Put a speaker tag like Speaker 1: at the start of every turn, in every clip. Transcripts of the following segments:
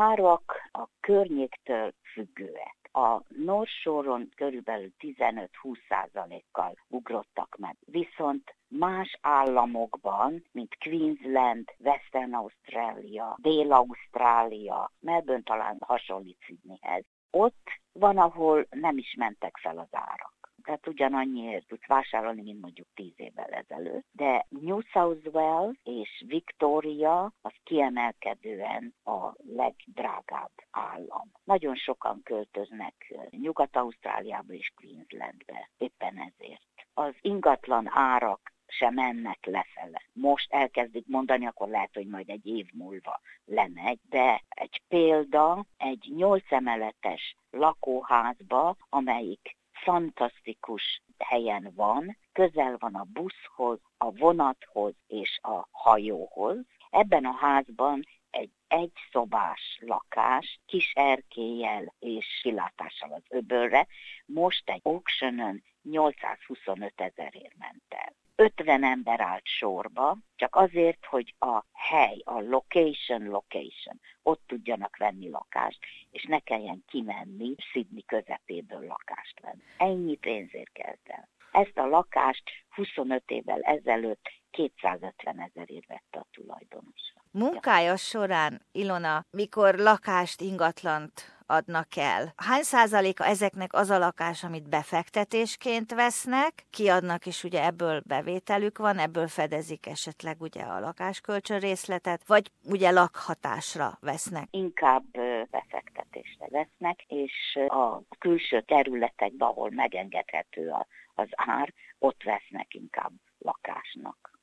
Speaker 1: árak a környéktől függőek. A Norsoron körülbelül 15-20 százalékkal ugrottak meg. Viszont más államokban, mint Queensland, Western Australia, Dél-Ausztrália, Melbourne talán hasonlít Sydneyhez, ott van, ahol nem is mentek fel az árak tehát ugyanannyiért tudsz vásárolni, mint mondjuk tíz évvel ezelőtt. De New South Wales és Victoria az kiemelkedően a legdrágább állam. Nagyon sokan költöznek Nyugat-Ausztráliába és Queenslandbe, éppen ezért. Az ingatlan árak sem mennek lefele. Most elkezdik mondani, akkor lehet, hogy majd egy év múlva lemegy, de egy példa, egy nyolc emeletes lakóházba, amelyik fantasztikus helyen van, közel van a buszhoz, a vonathoz és a hajóhoz. Ebben a házban egy egyszobás lakás, kis erkélyel és kilátással az öbölre, most egy auctionön 825 ezerért ment el. 50 ember állt sorba, csak azért, hogy a hely, a location, location, ott tudjanak venni lakást, és ne kelljen kimenni Sydney közepéből lakást venni. Ennyi pénzért kelt el. Ezt a lakást 25 évvel ezelőtt 250 ezerért vette a tulajdonos.
Speaker 2: Munkája során, Ilona, mikor lakást, ingatlant adnak el. Hány százaléka ezeknek az a lakás, amit befektetésként vesznek, kiadnak, és ugye ebből bevételük van, ebből fedezik esetleg ugye a lakáskölcsön részletet, vagy ugye lakhatásra vesznek?
Speaker 1: Inkább befektetésre vesznek, és a külső területekben, ahol megengedhető az ár, ott vesznek inkább.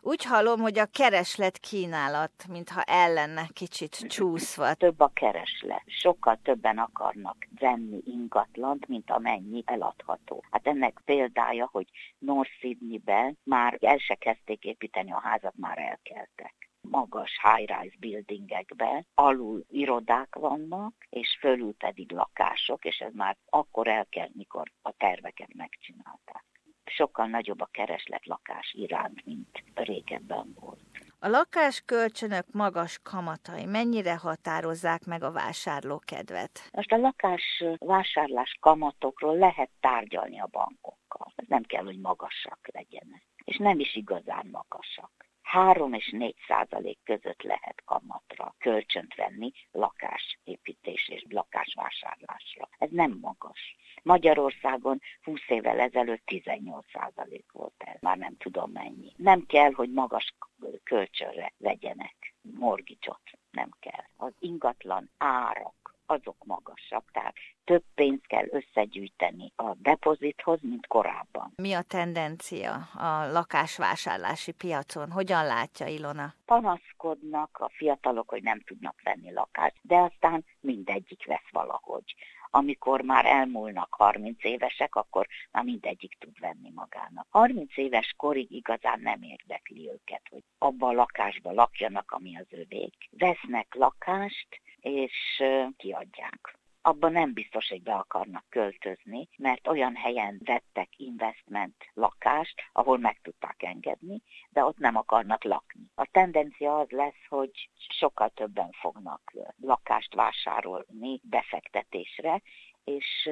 Speaker 2: Úgy hallom, hogy a kereslet kínálat, mintha ellenne kicsit csúszva.
Speaker 1: Több a kereslet. Sokkal többen akarnak venni ingatlant, mint amennyi eladható. Hát ennek példája, hogy North Sydney-ben már el se kezdték építeni a házat, már elkeltek magas high-rise buildingekbe, alul irodák vannak, és fölül pedig lakások, és ez már akkor el kell, mikor a terveket megcsinálták sokkal nagyobb a kereslet lakás iránt, mint régebben volt.
Speaker 2: A lakáskölcsönök magas kamatai mennyire határozzák meg a vásárlókedvet?
Speaker 1: Most a lakás vásárlás kamatokról lehet tárgyalni a bankokkal. Nem kell, hogy magasak legyenek. És nem is igazán magasak. 3 és 4 százalék között lehet kamatra kölcsönt venni lakásépítés és lakásvásárlásra. Ez nem magas. Magyarországon 20 évvel ezelőtt 18 százalék volt ez, már nem tudom mennyi. Nem kell, hogy magas kölcsönre vegyenek morgicsot, nem kell. Az ingatlan árak azok magasak, tehát több pénzt kell összegyűjteni a depozithoz, mint korábban.
Speaker 2: Mi a tendencia a lakásvásárlási piacon? Hogyan látja Ilona?
Speaker 1: Panaszkodnak a fiatalok, hogy nem tudnak venni lakást, de aztán mindegyik vesz valahogy amikor már elmúlnak 30 évesek, akkor már mindegyik tud venni magának. 30 éves korig igazán nem érdekli őket, hogy abba a lakásba lakjanak, ami az övék. Vesznek lakást, és kiadják abban nem biztos, hogy be akarnak költözni, mert olyan helyen vettek investment lakást, ahol meg tudták engedni, de ott nem akarnak lakni. A tendencia az lesz, hogy sokkal többen fognak lakást vásárolni befektetésre, és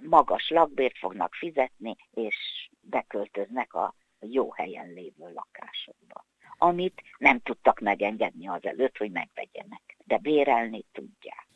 Speaker 1: magas lakbért fognak fizetni, és beköltöznek a jó helyen lévő lakásokba amit nem tudtak megengedni azelőtt, hogy megvegyenek. De bérelni tudják.